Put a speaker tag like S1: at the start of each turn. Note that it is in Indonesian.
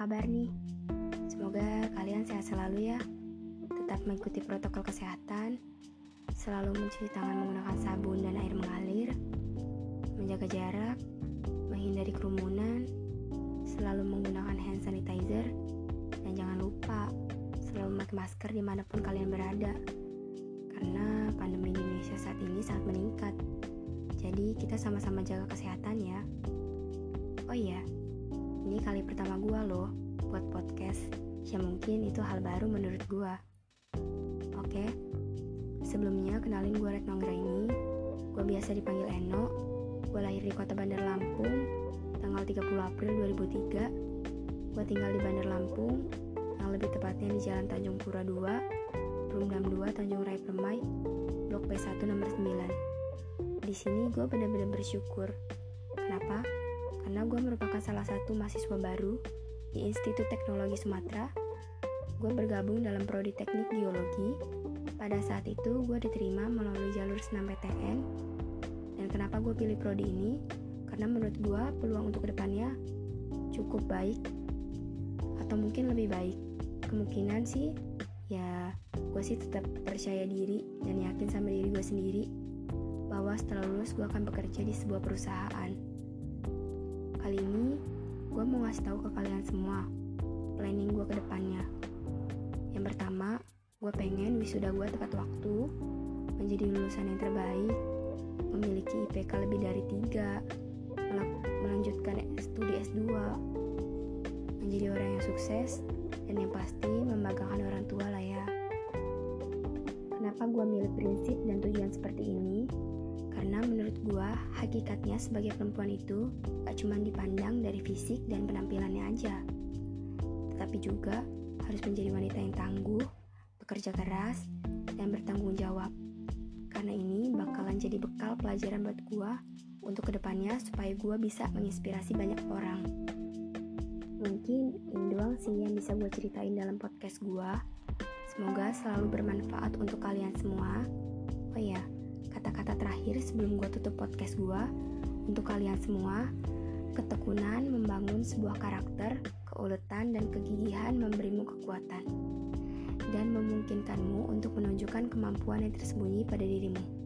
S1: kabar nih? Semoga kalian sehat selalu ya. Tetap mengikuti protokol kesehatan, selalu mencuci tangan menggunakan sabun dan air mengalir, menjaga jarak, menghindari kerumunan, selalu menggunakan hand sanitizer, dan jangan lupa selalu memakai masker di mana pun kalian berada. Karena pandemi di Indonesia saat ini sangat meningkat, jadi kita sama-sama jaga kesehatan ya. Oh iya, ini kali pertama gue mungkin itu hal baru menurut gua. Oke, sebelumnya kenalin gue Retno ini. Gue biasa dipanggil Eno. Gue lahir di kota Bandar Lampung tanggal 30 April 2003. Gue tinggal di Bandar Lampung, yang lebih tepatnya di Jalan Tanjung Pura 2, Room 62, Tanjung Rai Permai, Blok B1 nomor 9. Di sini gue benar-benar bersyukur. Kenapa? Karena gue merupakan salah satu mahasiswa baru di Institut Teknologi Sumatera gue bergabung dalam prodi teknik geologi. Pada saat itu gue diterima melalui jalur senam PTN. Dan kenapa gue pilih prodi ini? Karena menurut gue peluang untuk ke depannya cukup baik atau mungkin lebih baik. Kemungkinan sih ya gue sih tetap percaya diri dan yakin sama diri gue sendiri bahwa setelah lulus gue akan bekerja di sebuah perusahaan. Kali ini gue mau ngasih tahu ke kalian semua planning gue ke depannya. Yang pertama, gue pengen wisuda gue tepat waktu, menjadi lulusan yang terbaik, memiliki IPK lebih dari 3, melanjutkan studi S2, menjadi orang yang sukses, dan yang pasti membanggakan orang tua lah ya. Kenapa gue milih prinsip dan tujuan seperti ini? Karena menurut gue, hakikatnya sebagai perempuan itu gak cuma dipandang dari fisik dan penampilannya aja, tetapi juga harus menjadi wanita yang tangguh, bekerja keras, dan bertanggung jawab. Karena ini bakalan jadi bekal pelajaran buat gue untuk ke depannya supaya gue bisa menginspirasi banyak orang. Mungkin ini doang sih yang bisa gue ceritain dalam podcast gue. Semoga selalu bermanfaat untuk kalian semua. Oh ya, kata-kata terakhir sebelum gue tutup podcast gue untuk kalian semua, ketekunan membangun sebuah karakter keuletan dan kegigihan memberimu kekuatan dan memungkinkanmu untuk menunjukkan kemampuan yang tersembunyi pada dirimu.